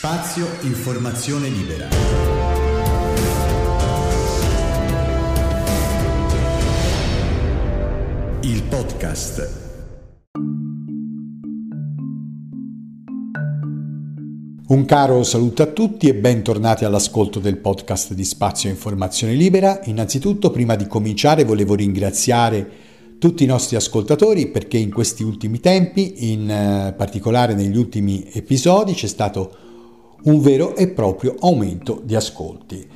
Spazio Informazione Libera. Il podcast. Un caro saluto a tutti e bentornati all'ascolto del podcast di Spazio Informazione Libera. Innanzitutto, prima di cominciare, volevo ringraziare tutti i nostri ascoltatori perché in questi ultimi tempi, in eh, particolare negli ultimi episodi, c'è stato un vero e proprio aumento di ascolti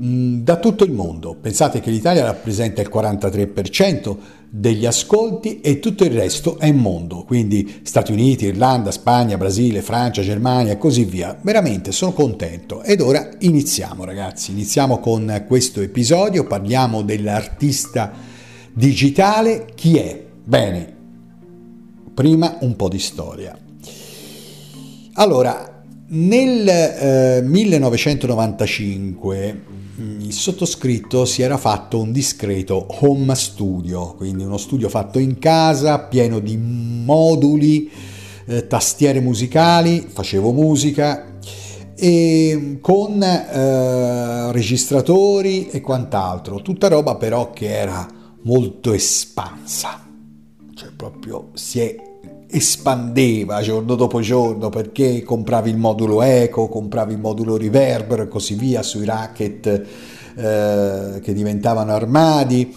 mm, da tutto il mondo. Pensate che l'Italia rappresenta il 43% degli ascolti e tutto il resto è mondo, quindi Stati Uniti, Irlanda, Spagna, Brasile, Francia, Germania e così via. Veramente sono contento. Ed ora iniziamo ragazzi, iniziamo con questo episodio, parliamo dell'artista digitale. Chi è? Bene, prima un po' di storia. Allora, nel eh, 1995 mm, il sottoscritto si era fatto un discreto home studio, quindi uno studio fatto in casa, pieno di moduli, eh, tastiere musicali, facevo musica e con eh, registratori e quant'altro, tutta roba però che era molto espansa, cioè proprio si è espandeva giorno dopo giorno perché compravi il modulo eco, compravi il modulo reverber e così via sui racket eh, che diventavano armadi.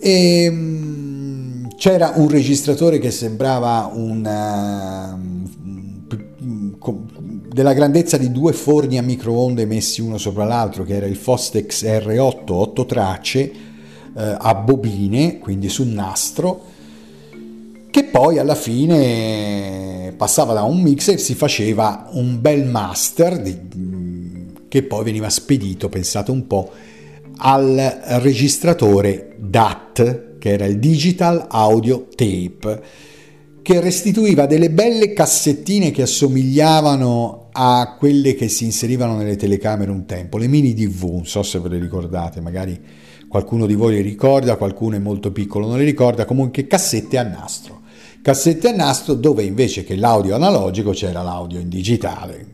E, mh, c'era un registratore che sembrava una, della grandezza di due forni a microonde messi uno sopra l'altro, che era il Fostex R8, 8 tracce eh, a bobine, quindi sul nastro che poi alla fine passava da un mixer, si faceva un bel master di, che poi veniva spedito, pensate un po', al registratore DAT, che era il Digital Audio Tape, che restituiva delle belle cassettine che assomigliavano a quelle che si inserivano nelle telecamere un tempo, le mini DV, non so se ve le ricordate, magari qualcuno di voi le ricorda, qualcuno è molto piccolo non le ricorda, comunque cassette a nastro cassette a nastro dove invece che l'audio analogico c'era l'audio in digitale.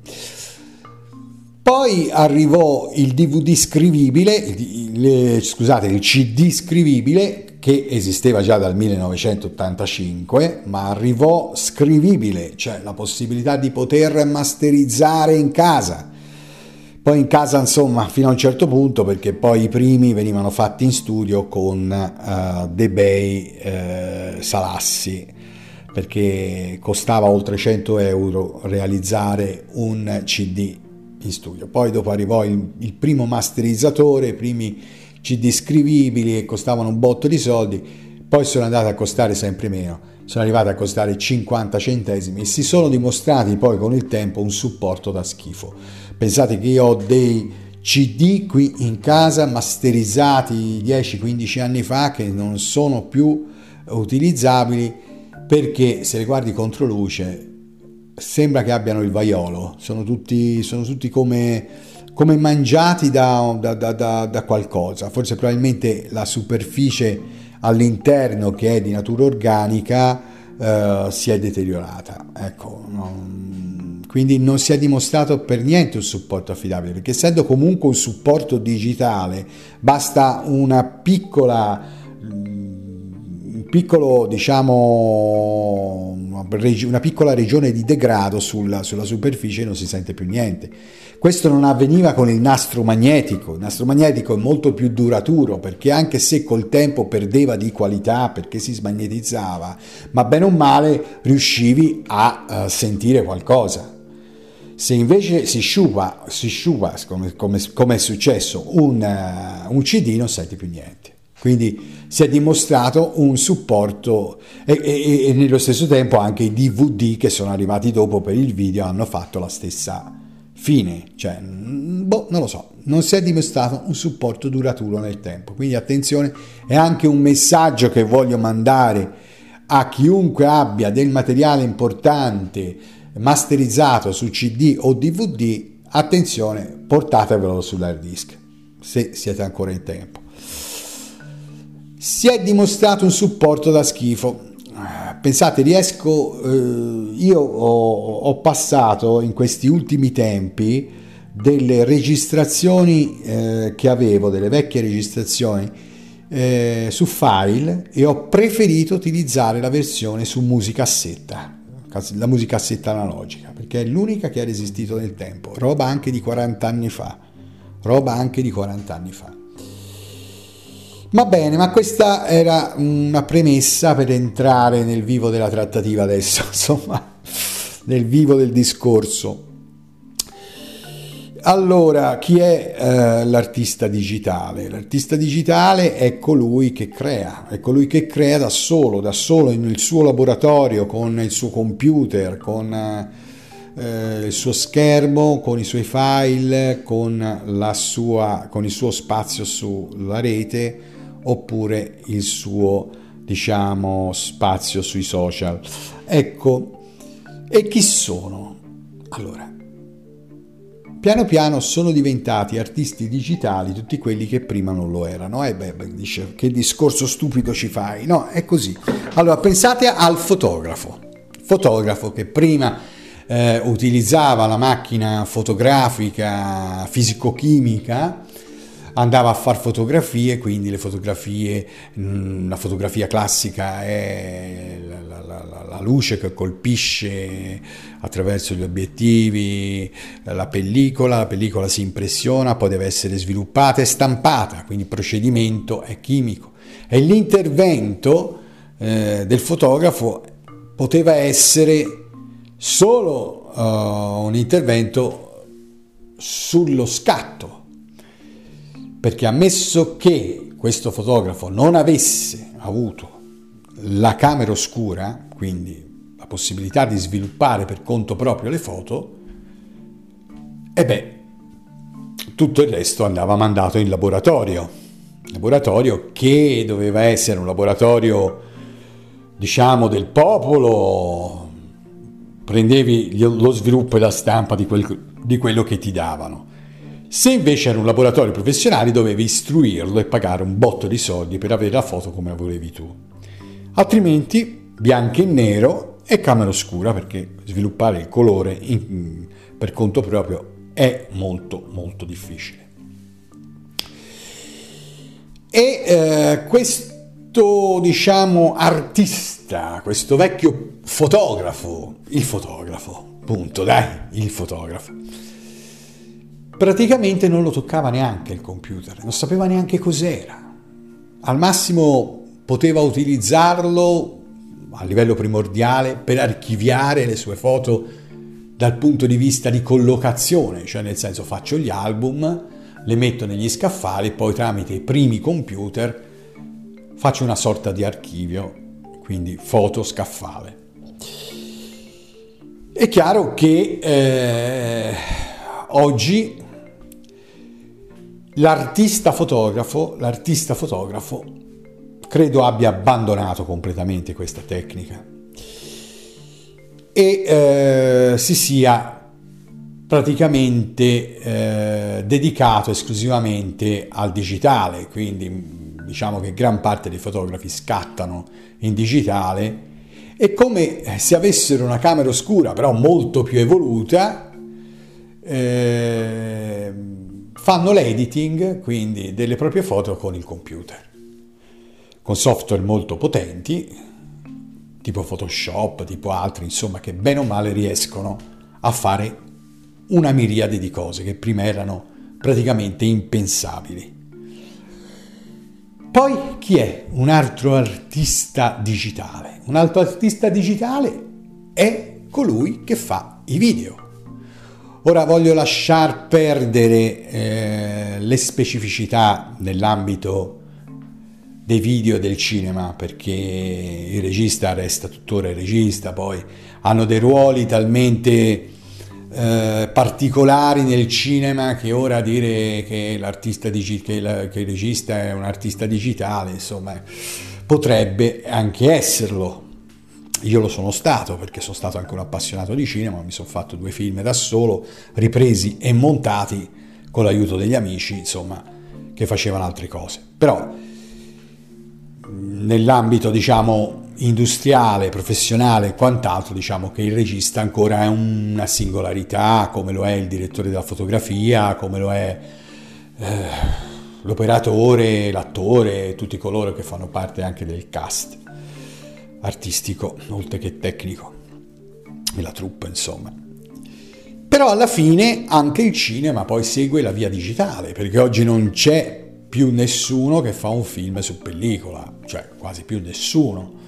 Poi arrivò il DVD scrivibile, il, scusate, il CD scrivibile che esisteva già dal 1985, ma arrivò scrivibile, cioè la possibilità di poter masterizzare in casa. Poi in casa, insomma, fino a un certo punto, perché poi i primi venivano fatti in studio con uh, De Bay uh, Salassi perché costava oltre 100 euro realizzare un CD in studio. Poi dopo arrivò il, il primo masterizzatore, i primi CD scrivibili che costavano un botto di soldi, poi sono andati a costare sempre meno, sono arrivati a costare 50 centesimi e si sono dimostrati poi con il tempo un supporto da schifo. Pensate che io ho dei CD qui in casa masterizzati 10-15 anni fa che non sono più utilizzabili perché se le guardi contro luce sembra che abbiano il vaiolo, sono tutti, sono tutti come, come, mangiati da, da, da, da, qualcosa, forse probabilmente la superficie all'interno che è di natura organica eh, si è deteriorata. Ecco, non, quindi non si è dimostrato per niente un supporto affidabile, perché essendo comunque un supporto digitale, basta una piccola piccolo, diciamo, una piccola regione di degrado sulla, sulla superficie non si sente più niente. Questo non avveniva con il nastro magnetico, il nastro magnetico è molto più duraturo perché anche se col tempo perdeva di qualità perché si smagnetizzava, ma bene o male riuscivi a uh, sentire qualcosa. Se invece si sciupa, si sciupa come, come, come, è successo, un, uh, un CD non senti più niente. Quindi si è dimostrato un supporto e, e, e, nello stesso tempo anche i DVD che sono arrivati dopo per il video hanno fatto la stessa fine, cioè boh, non lo so, non si è dimostrato un supporto duraturo nel tempo. Quindi attenzione, è anche un messaggio che voglio mandare a chiunque abbia del materiale importante masterizzato su CD o DVD, attenzione, portatevelo sull'hard disk se siete ancora in tempo si è dimostrato un supporto da schifo. pensate, riesco, eh, io ho, ho, passato in questi ultimi tempi delle registrazioni eh, che avevo, delle vecchie registrazioni eh, su file e ho preferito utilizzare la versione su musicassetta, la musicassetta analogica, perché è l'unica che ha resistito nel tempo, roba anche di 40 anni fa, roba anche di 40 anni fa. Va bene, ma questa era una premessa per entrare nel vivo della trattativa adesso, insomma, nel vivo del discorso. Allora, chi è eh, l'artista digitale? L'artista digitale è colui che crea, è colui che crea da solo, da solo nel suo laboratorio, con il suo computer, con eh, il suo schermo, con i suoi file, con, sua, con il suo spazio sulla rete oppure il suo diciamo spazio sui social. Ecco, e chi sono? Allora, piano piano sono diventati artisti digitali tutti quelli che prima non lo erano. Eh beh, beh, dice, che discorso stupido ci fai? No, è così. Allora, pensate al fotografo. Fotografo che prima eh, utilizzava la macchina fotografica fisico-chimica andava a fare fotografie, quindi le fotografie, mm, la fotografia classica è la, la, la, luce che colpisce attraverso gli obiettivi, la pellicola, la pellicola si impressiona, poi deve essere sviluppata e stampata, quindi il procedimento è chimico. E l'intervento eh, del fotografo poteva essere solo uh, un intervento sullo scatto, perché ammesso che questo fotografo non avesse avuto la camera oscura, quindi la possibilità di sviluppare per conto proprio le foto, e beh, tutto il resto andava mandato in laboratorio. Laboratorio che doveva essere un laboratorio, diciamo, del popolo, prendevi lo sviluppo e la stampa di, quel, di quello che ti davano. Se invece era un laboratorio professionale dovevi istruirlo e pagare un botto di soldi per avere la foto come la volevi tu. Altrimenti bianco e nero e camera oscura perché sviluppare il colore in, per conto proprio è molto molto difficile. E eh, questo diciamo artista, questo vecchio fotografo, il fotografo, punto, dai, il fotografo praticamente non lo toccava neanche il computer, non sapeva neanche cos'era. Al massimo poteva utilizzarlo a livello primordiale per archiviare le sue foto dal punto di vista di collocazione, cioè nel senso faccio gli album, le metto negli scaffali poi tramite i primi computer faccio una sorta di archivio, quindi foto scaffale. È chiaro che eh, oggi L'artista fotografo, l'artista fotografo credo abbia abbandonato completamente questa tecnica. E eh, si sia praticamente eh, dedicato esclusivamente al digitale, quindi diciamo che gran parte dei fotografi scattano in digitale. E come se avessero una camera oscura però molto più evoluta, eh, fanno l'editing quindi delle proprie foto con il computer, con software molto potenti, tipo Photoshop, tipo altri, insomma, che bene o male riescono a fare una miriade di cose che prima erano praticamente impensabili. Poi chi è un altro artista digitale? Un altro artista digitale è colui che fa i video. Ora voglio lasciar perdere eh, le specificità nell'ambito dei video del cinema perché il regista resta tuttora il regista, poi hanno dei ruoli talmente eh, particolari nel cinema che ora dire che, l'artista digi- che, la, che il regista è un artista digitale, insomma, potrebbe anche esserlo, io lo sono stato perché sono stato anche un appassionato di cinema, mi sono fatto due film da solo, ripresi e montati con l'aiuto degli amici, insomma, che facevano altre cose. Però nell'ambito, diciamo, industriale, professionale e quant'altro, diciamo che il regista ancora è una singolarità, come lo è il direttore della fotografia, come lo è eh, l'operatore, l'attore, tutti coloro che fanno parte anche del cast artistico, oltre che tecnico, e la troupe, insomma. Però alla fine anche il cinema poi segue la via digitale, perché oggi non c'è più nessuno che fa un film su pellicola, cioè quasi più nessuno.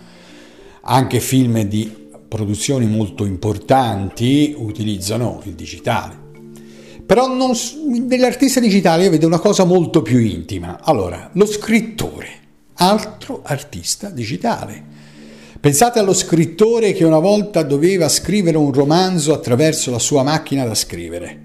Anche film di produzioni molto importanti utilizzano il digitale. Però non, nell'artista digitale io vedo una cosa molto più intima. Allora, lo scrittore, altro artista digitale. Pensate allo scrittore che una volta doveva scrivere un romanzo attraverso la sua macchina da scrivere.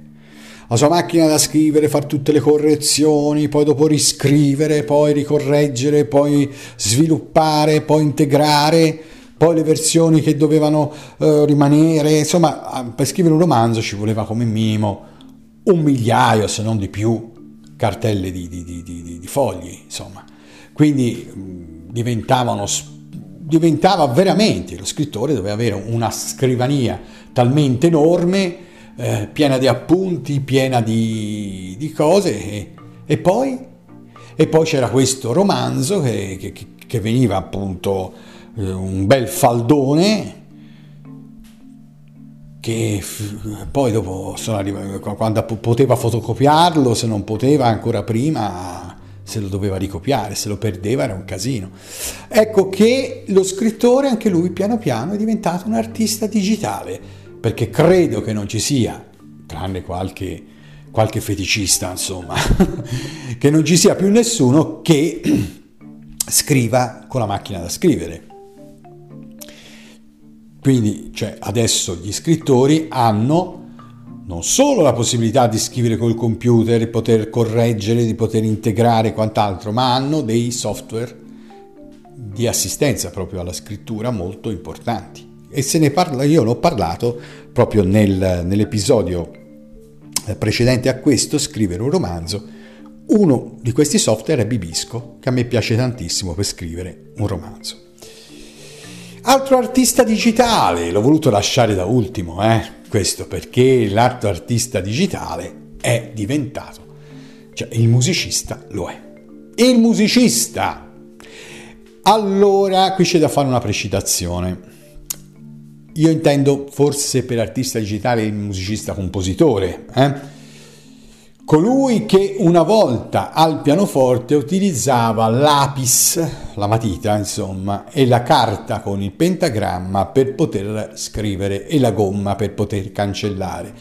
La sua macchina da scrivere, fare tutte le correzioni, poi dopo riscrivere, poi ricorreggere, poi sviluppare, poi integrare, poi le versioni che dovevano eh, rimanere. Insomma, per scrivere un romanzo ci voleva come minimo un migliaio, se non di più, cartelle di, di, di, di fogli, insomma. Quindi mh, diventavano diventava veramente, lo scrittore doveva avere una scrivania talmente enorme, eh, piena di appunti, piena di, di cose, e, e, poi, e, poi, c'era questo romanzo che, che, che veniva appunto eh, un bel faldone, che poi dopo quando poteva fotocopiarlo, se non poteva ancora prima se lo doveva ricopiare, se lo perdeva era un casino. Ecco che lo scrittore, anche lui piano piano, è diventato un artista digitale, perché credo che non ci sia, tranne qualche, qualche feticista, insomma, che non ci sia più nessuno che scriva con la macchina da scrivere. Quindi cioè, adesso gli scrittori hanno non solo la possibilità di scrivere col computer, di poter correggere, di poter integrare quant'altro, ma hanno dei software di assistenza proprio alla scrittura molto importanti. E se ne parla, io l'ho parlato proprio nel, nell'episodio precedente a questo, scrivere un romanzo. Uno di questi software è Bibisco, che a me piace tantissimo per scrivere un romanzo. Altro artista digitale, l'ho voluto lasciare da ultimo, eh? Questo perché l'arte artista digitale è diventato, cioè il musicista lo è. Il musicista! Allora, qui c'è da fare una precisazione. Io intendo forse per artista digitale il musicista compositore, eh? Colui che una volta al pianoforte utilizzava l'apis, la matita insomma, e la carta con il pentagramma per poter scrivere e la gomma per poter cancellare.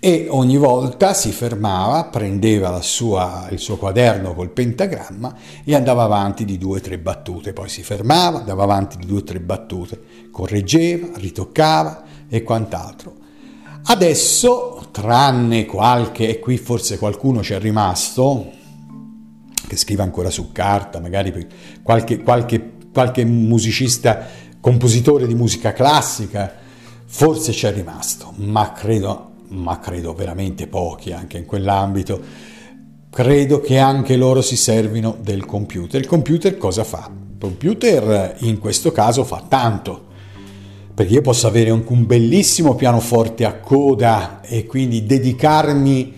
E ogni volta si fermava, prendeva sua, il suo quaderno col pentagramma e andava avanti di due o tre battute. Poi si fermava, andava avanti di due o tre battute, correggeva, ritoccava e quant'altro Adesso, tranne qualche, e qui forse qualcuno c'è rimasto, che scrive ancora su carta, magari qualche, qualche, qualche musicista, compositore di musica classica, forse c'è rimasto, ma credo, ma credo veramente pochi anche in quell'ambito. Credo che anche loro si servino del computer. Il computer cosa fa? Il computer in questo caso fa tanto perché io posso avere anche un bellissimo pianoforte a coda e quindi dedicarmi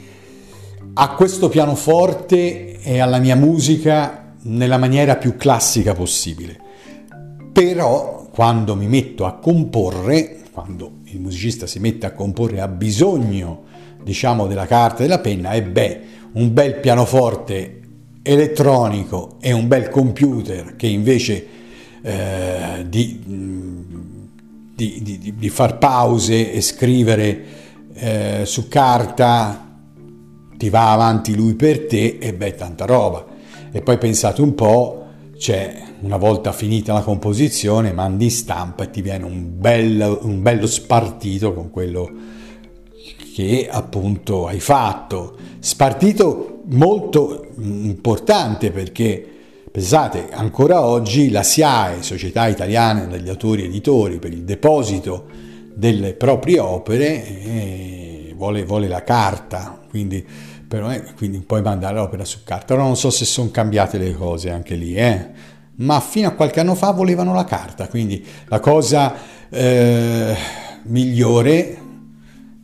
a questo pianoforte e alla mia musica nella maniera più classica possibile. Però quando mi metto a comporre, quando il musicista si mette a comporre ha bisogno, diciamo, della carta e della penna e beh, un bel pianoforte elettronico e un bel computer che invece eh, di di, di, di far pause e scrivere eh, su carta ti va avanti lui per te e beh tanta roba. E poi pensate un po' c'è una volta finita la composizione mandi stampa e ti viene un, bel, un bello spartito con quello che appunto hai fatto. Spartito molto importante perché Pensate, ancora oggi la SIAE, Società Italiana degli Autori Editori, per il deposito delle proprie opere, eh, vuole, vuole, la carta, quindi, però, eh, quindi puoi mandare l'opera su carta. Ora non so se sono cambiate le cose anche lì, eh? ma fino a qualche anno fa volevano la carta, quindi la cosa eh, migliore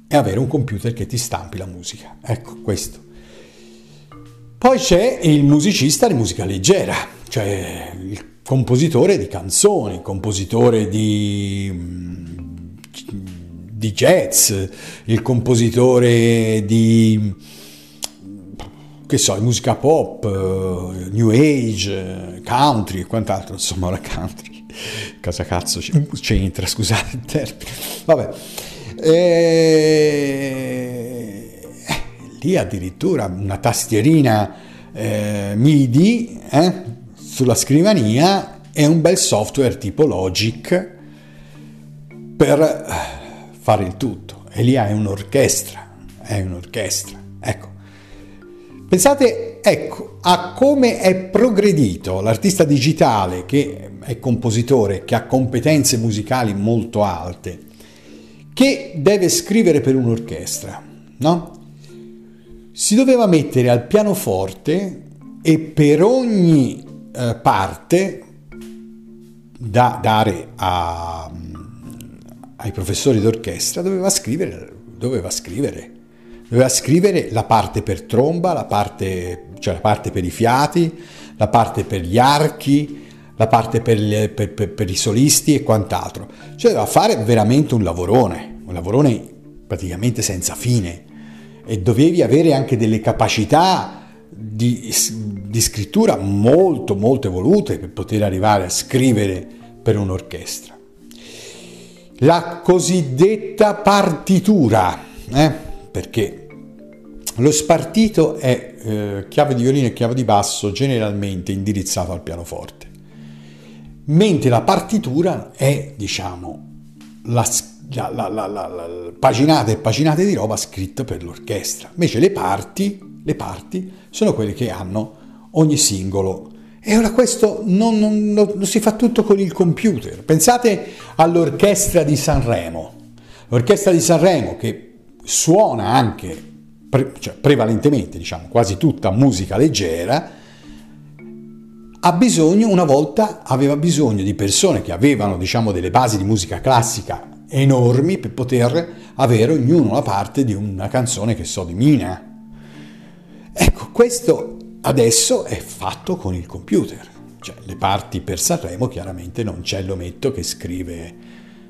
è avere un computer che ti stampi la musica. Ecco questo. Poi c'è il musicista di musica leggera, cioè il compositore di canzoni, compositore di, di jazz, il compositore di che so, musica pop, eh, new age, country e quant'altro, insomma la country, cosa cazzo c'entra, scusate il termine, vabbè. E... Eh, lì addirittura una tastierina eh, MIDI eh, sulla scrivania e un bel software tipo Logic per fare il tutto. E lì hai un'orchestra, è un'orchestra. Ecco, Pensate ecco, a come è progredito l'artista digitale che è compositore, che ha competenze musicali molto alte, che deve scrivere per un'orchestra, no? Si doveva mettere al pianoforte e per ogni eh, parte da dare a, ai professori d'orchestra doveva scrivere, doveva scrivere doveva scrivere la parte per tromba, la parte, cioè la parte per i fiati, la parte per gli archi, la parte per, gli, per, per, per i solisti e quant'altro. Cioè doveva fare veramente un lavorone, un lavorone praticamente senza fine e dovevi avere anche delle capacità di, di, scrittura molto molto evolute per poter arrivare a scrivere per un'orchestra. La cosiddetta partitura, eh? perché lo spartito è eh, chiave di violino e chiave di basso generalmente indirizzato al pianoforte, mentre la partitura è, diciamo, la, la, la, la paginate e paginate di roba scritta per l'orchestra. Invece le parti, le parti sono quelle che hanno ogni singolo. E ora questo non, non, non, si fa tutto con il computer. Pensate all'orchestra di Sanremo. L'orchestra di Sanremo che suona anche pre, cioè prevalentemente, diciamo, quasi tutta musica leggera, ha bisogno, una volta aveva bisogno di persone che avevano, diciamo, delle basi di musica classica enormi per poter avere ognuno la parte di una canzone che so di Mina. Ecco, questo adesso è fatto con il computer. Cioè, le parti per Sanremo chiaramente non c'è l'ometto che scrive.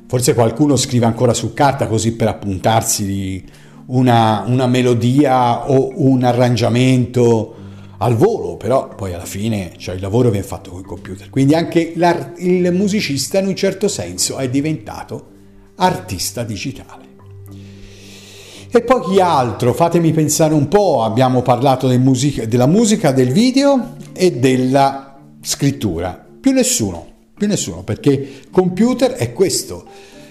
Forse qualcuno scrive ancora su carta così per appuntarsi una, una melodia o un arrangiamento al volo, però poi alla fine cioè, il lavoro viene fatto con il computer. Quindi anche il musicista in un certo senso è diventato artista digitale. E poi chi altro? Fatemi pensare un po', abbiamo parlato del musica, della musica, del video e della scrittura. Più nessuno, più nessuno, perché computer è questo.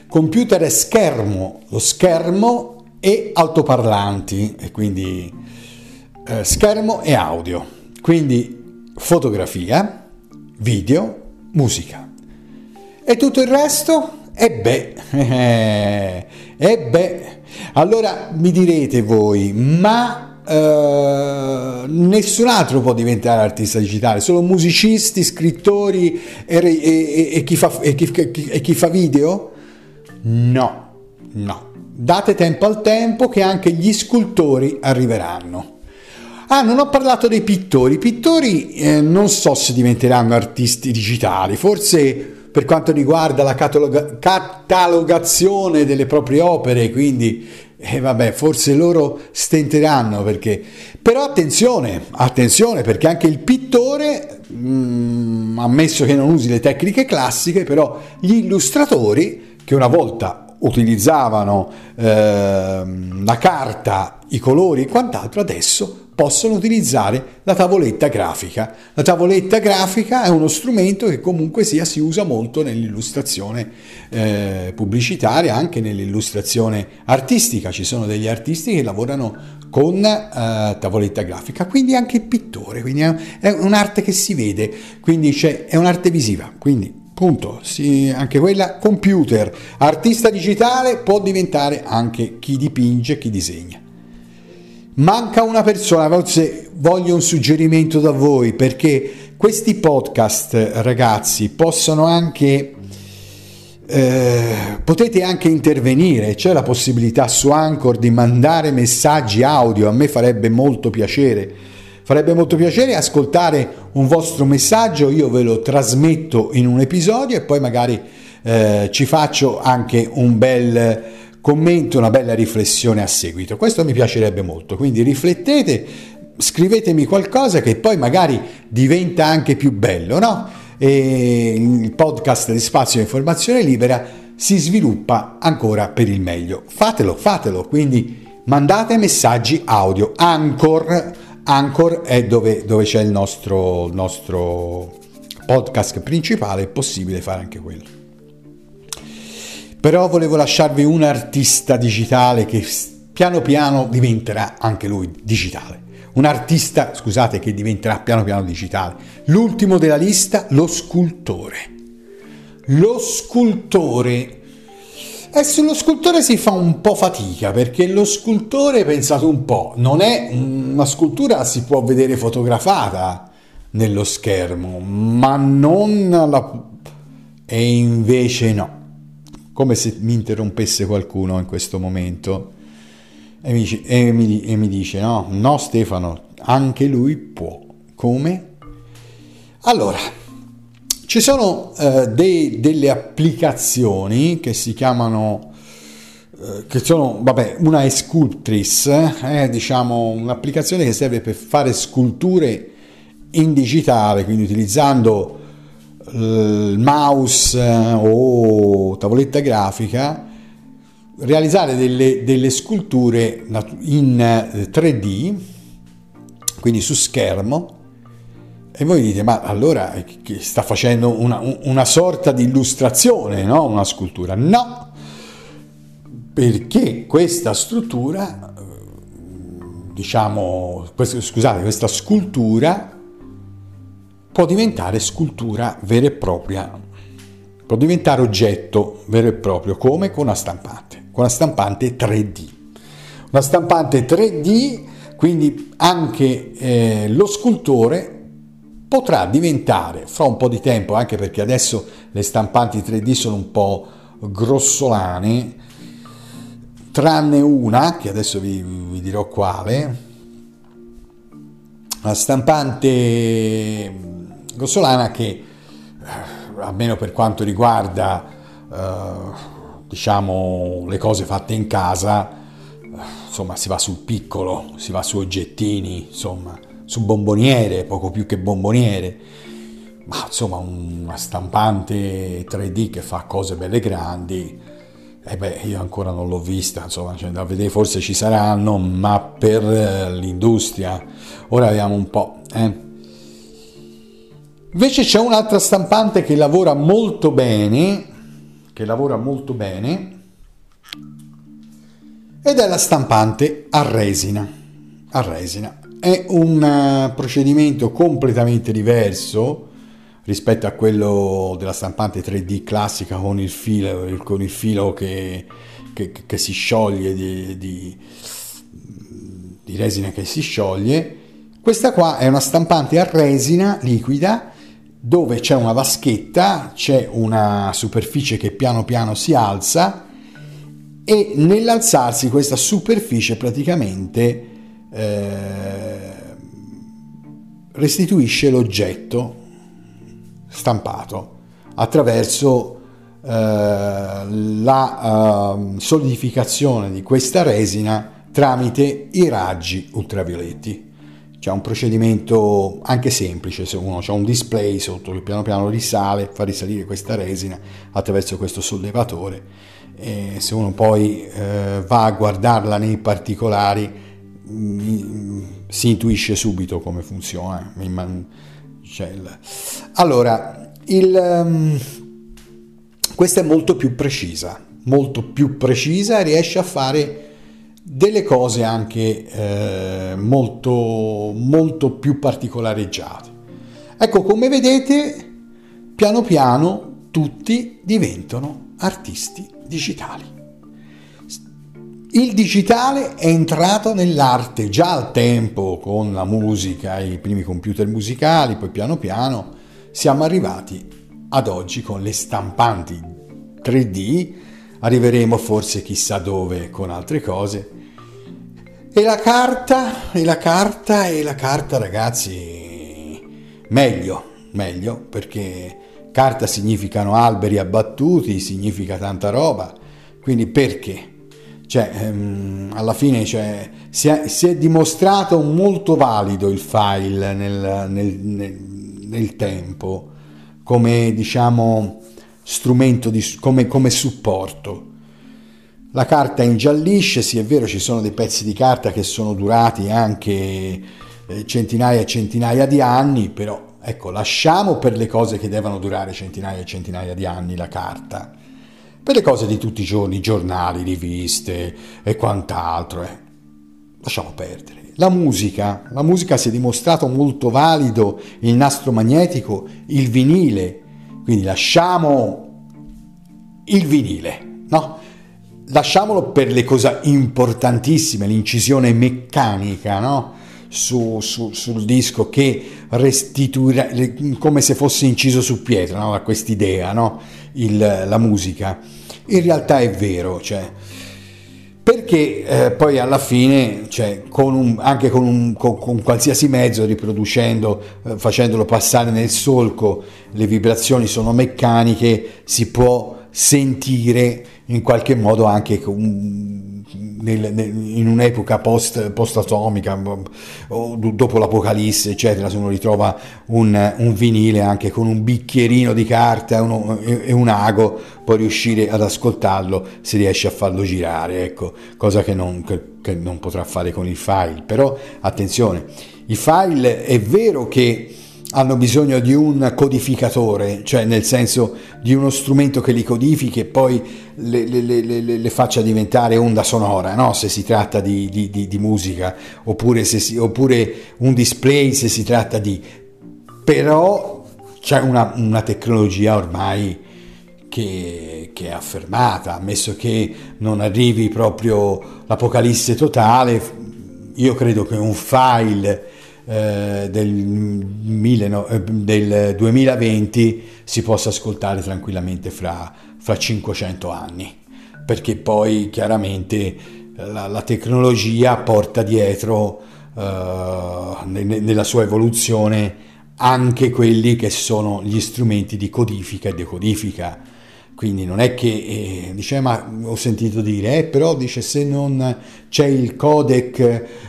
Computer è schermo, lo schermo e altoparlanti, e quindi eh, schermo e audio, quindi fotografia, video, musica. E tutto il resto? E beh, e beh, allora mi direte voi, ma Uh, nessun altro può diventare artista digitale, solo musicisti, scrittori e, e, e, chi, fa, chi, e chi fa video? No, no date tempo al tempo che anche gli scultori arriveranno. Ah, non ho parlato dei pittori. I pittori eh, non so se diventeranno artisti digitali, forse per quanto riguarda la cataloga- catalogazione delle proprie opere, quindi eh, vabbè, forse loro stenteranno perché... Però attenzione, attenzione perché anche il pittore, mh, mm, ammesso che non usi le tecniche classiche, però gli illustratori che una volta utilizzavano eh, la carta, i colori e quant'altro, adesso possono utilizzare la tavoletta grafica. La tavoletta grafica è uno strumento che comunque sia si usa molto nell'illustrazione eh, pubblicitaria, anche nell'illustrazione artistica. Ci sono degli artisti che lavorano con eh, tavoletta grafica, quindi anche il pittore, quindi è un'arte che si vede, quindi è un'arte visiva. Quindi Punto. Sì, anche quella computer. Artista digitale può diventare anche chi dipinge, chi disegna. Manca una persona, forse voglio un suggerimento da voi perché questi podcast, ragazzi, possono anche eh, potete anche intervenire, c'è la possibilità su Anchor di mandare messaggi audio, a me farebbe molto piacere. Farebbe molto piacere ascoltare un vostro messaggio, io ve lo trasmetto in un episodio e poi magari eh, ci faccio anche un bel commento, una bella riflessione a seguito. Questo mi piacerebbe molto, quindi riflettete, scrivetemi qualcosa che poi magari diventa anche più bello, no? e il podcast di Spazio di Informazione Libera si sviluppa ancora per il meglio. Fatelo, fatelo, quindi mandate messaggi audio. Anchor, Anchor è dove, dove c'è il nostro, il nostro podcast principale, è possibile fare anche quello. Però volevo lasciarvi un artista digitale che piano piano diventerà anche lui digitale un artista, scusate, che diventerà piano piano digitale. L'ultimo della lista, lo scultore. Lo scultore. E sullo scultore si fa un po' fatica perché lo scultore, pensate un po', non è una scultura, si può vedere fotografata nello schermo, ma non la... E invece no. Come se mi interrompesse qualcuno in questo momento e mi, dice, e, mi, e mi dice, no, no Stefano, anche lui può. Come? Allora, ci sono eh, dei, delle applicazioni che si chiamano, eh, che sono, vabbè, una è Sculptris, eh, diciamo un'applicazione che serve per fare sculture in digitale, quindi utilizzando il mouse eh, o tavoletta grafica realizzare delle, delle sculture in 3D, eh, quindi su schermo, e voi dite, ma allora eh, sta facendo una, una sorta di illustrazione, no? Una scultura. No, perché questa struttura, eh, diciamo, scusate, questa scultura può diventare scultura vera e propria, può diventare oggetto vero e proprio, come con una stampante con la stampante 3D. Una stampante 3D, quindi anche eh, lo scultore potrà diventare fra un po' di tempo, anche perché adesso le stampanti 3D sono un po' grossolane, tranne una, che adesso vi, vi dirò quale, la stampante grossolana che, eh, almeno per quanto riguarda uh, diciamo, le cose fatte in casa, insomma, si va sul piccolo, si va su oggettini, insomma, su bomboniere, poco più che bomboniere, ma insomma, una stampante 3D che fa cose belle grandi, eh beh, io ancora non l'ho vista, insomma, cioè, da vedere forse ci saranno, ma per l'industria, ora vediamo un po'. Eh. Invece c'è un'altra stampante che lavora molto bene, che lavora molto bene ed è la stampante a resina. A resina. È un eh, procedimento completamente diverso rispetto a quello della stampante 3D classica con il filo, con il filo che, che, che si scioglie di, di, di resina che si scioglie. Questa qua è una stampante a resina liquida dove c'è una vaschetta, c'è una superficie che piano piano si alza e nell'alzarsi questa superficie praticamente eh, restituisce l'oggetto stampato attraverso eh, la eh, solidificazione di questa resina tramite i raggi ultravioletti c'è un procedimento anche semplice, se uno ha un display sotto che piano piano risale, fa risalire questa resina attraverso questo sollevatore e se uno poi eh, va a guardarla nei particolari mh, si intuisce subito come funziona. Allora, il, um, questa è molto più precisa, molto più precisa riesce a fare delle cose anche eh, molto, molto più particolareggiate. Ecco, come vedete, piano piano tutti diventano artisti digitali. Il digitale è entrato nell'arte già al tempo con la musica, i primi computer musicali, poi piano piano siamo arrivati ad oggi con le stampanti 3D, arriveremo forse chissà dove con altre cose. E la carta, e la carta, e la carta ragazzi, meglio, meglio perché carta significano alberi abbattuti, significa tanta roba, quindi perché? Cioè, ehm, alla fine cioè, si, è, si, è, dimostrato molto valido il file nel, nel, nel, nel tempo come diciamo strumento di, come, come supporto. La carta ingiallisce, sì è vero ci sono dei pezzi di carta che sono durati anche eh, centinaia e centinaia di anni, però ecco lasciamo per le cose che devono durare centinaia e centinaia di anni la carta per le cose di tutti i giorni, giornali, riviste e quant'altro. Eh. Lasciamo perdere. La musica, la musica si è dimostrato molto valido, il nastro magnetico, il vinile, quindi lasciamo il vinile, no? Lasciamolo per le cose importantissime, l'incisione meccanica, no? Su, su, sul disco che restituirà come se fosse inciso su pietra, no? quest'idea, no? Il, la musica. In realtà è vero, cioè, perché eh, poi alla fine, cioè, con un, anche con, un, con, con, qualsiasi mezzo, riproducendo, eh, facendolo passare nel solco, le vibrazioni sono meccaniche, si può sentire in qualche modo anche un, nel, nel, in un'epoca post, post-atomica o dopo l'apocalisse eccetera se uno ritrova un, un, vinile anche con un bicchierino di carta uno, e un ago può riuscire ad ascoltarlo se riesce a farlo girare ecco cosa che non, che, che non potrà fare con il file. Però attenzione i file è vero che hanno bisogno di un codificatore, cioè nel senso di uno strumento che li codifichi e poi le, le, le, le faccia diventare onda sonora, no? se si tratta di, di, di, di musica, oppure, si, oppure, un display se si tratta di... però c'è una, una tecnologia ormai che, che, è affermata, ammesso che non arrivi proprio l'apocalisse totale, io credo che un file eh, del, mille, eh, del, 2020 si possa ascoltare tranquillamente fra, fra 500 anni, perché poi chiaramente la, la tecnologia porta dietro eh, nella sua evoluzione anche quelli che sono gli strumenti di codifica e decodifica quindi non è che eh, dice, ma ho sentito dire, eh, però dice se non c'è il codec,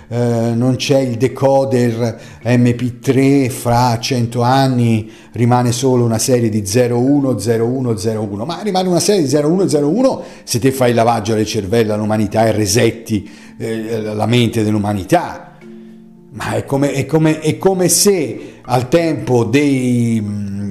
eh, non c'è il decoder MP3 fra 100 anni rimane solo una serie di 010101, ma rimane una serie di 0101 se te fai il lavaggio del cervello all'umanità e resetti eh, la mente dell'umanità. Ma è come, è come, è come se al tempo dei,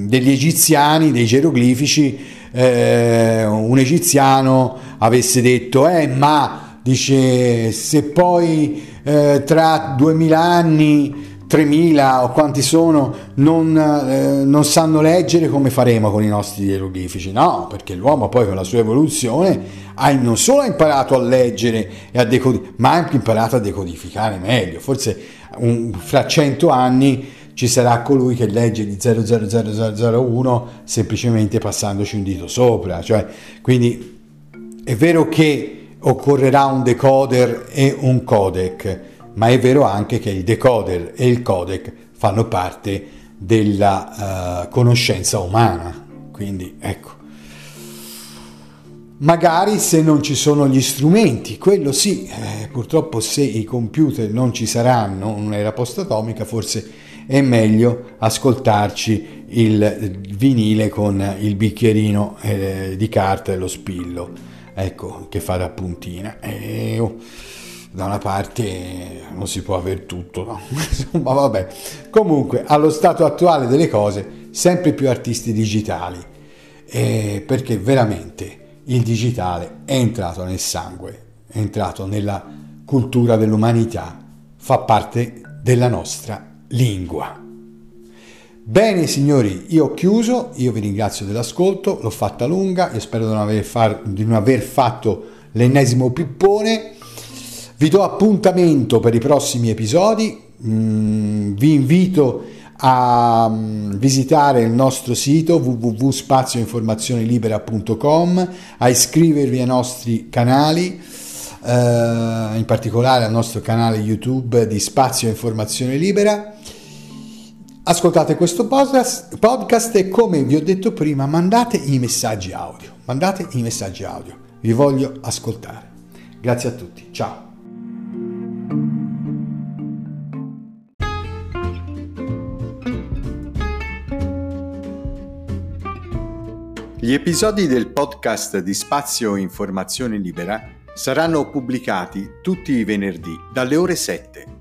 degli egiziani, dei geroglifici, eh, un egiziano avesse detto, eh, ma dice, se poi eh, tra 2000 anni 3000 o quanti sono non, eh, non, sanno leggere come faremo con i nostri ieroglifici? No perché l'uomo poi con la sua evoluzione ha non solo imparato a leggere e a decodificare ma ha anche imparato a decodificare meglio. Forse un, fra cento anni ci sarà colui che legge di 00001 semplicemente passandoci un dito sopra. Cioè, quindi è vero che occorrerà un decoder e un codec, ma è vero anche che il decoder e il codec fanno parte della uh, conoscenza umana. Quindi ecco. Magari se non ci sono gli strumenti, quello sì, eh, purtroppo se i computer non ci saranno, un'era post-atomica, forse è meglio ascoltarci il vinile con il bicchierino eh, di carta e lo spillo, ecco, che fa da puntina. E, oh, da una parte non si può aver tutto, no? Insomma, vabbè. Comunque, allo stato attuale delle cose, sempre più artisti digitali, eh, perché veramente il digitale è entrato nel sangue, è entrato nella cultura dell'umanità, fa parte della nostra lingua. Bene signori, io ho chiuso, io vi ringrazio dell'ascolto, l'ho fatta lunga, io spero di non aver, far, di non aver fatto l'ennesimo pippone. Vi do appuntamento per i prossimi episodi, mm, vi invito a mm, visitare il nostro sito www.spazioinformazionelibera.com, a iscrivervi ai nostri canali, eh, in particolare al nostro canale YouTube di Spazio Informazione Libera. Ascoltate questo podcast, e come vi ho detto prima mandate i messaggi audio, mandate i messaggi audio, vi voglio ascoltare. Grazie a tutti, ciao. Gli episodi del podcast di Spazio Informazione Libera saranno pubblicati tutti i venerdì dalle ore 7.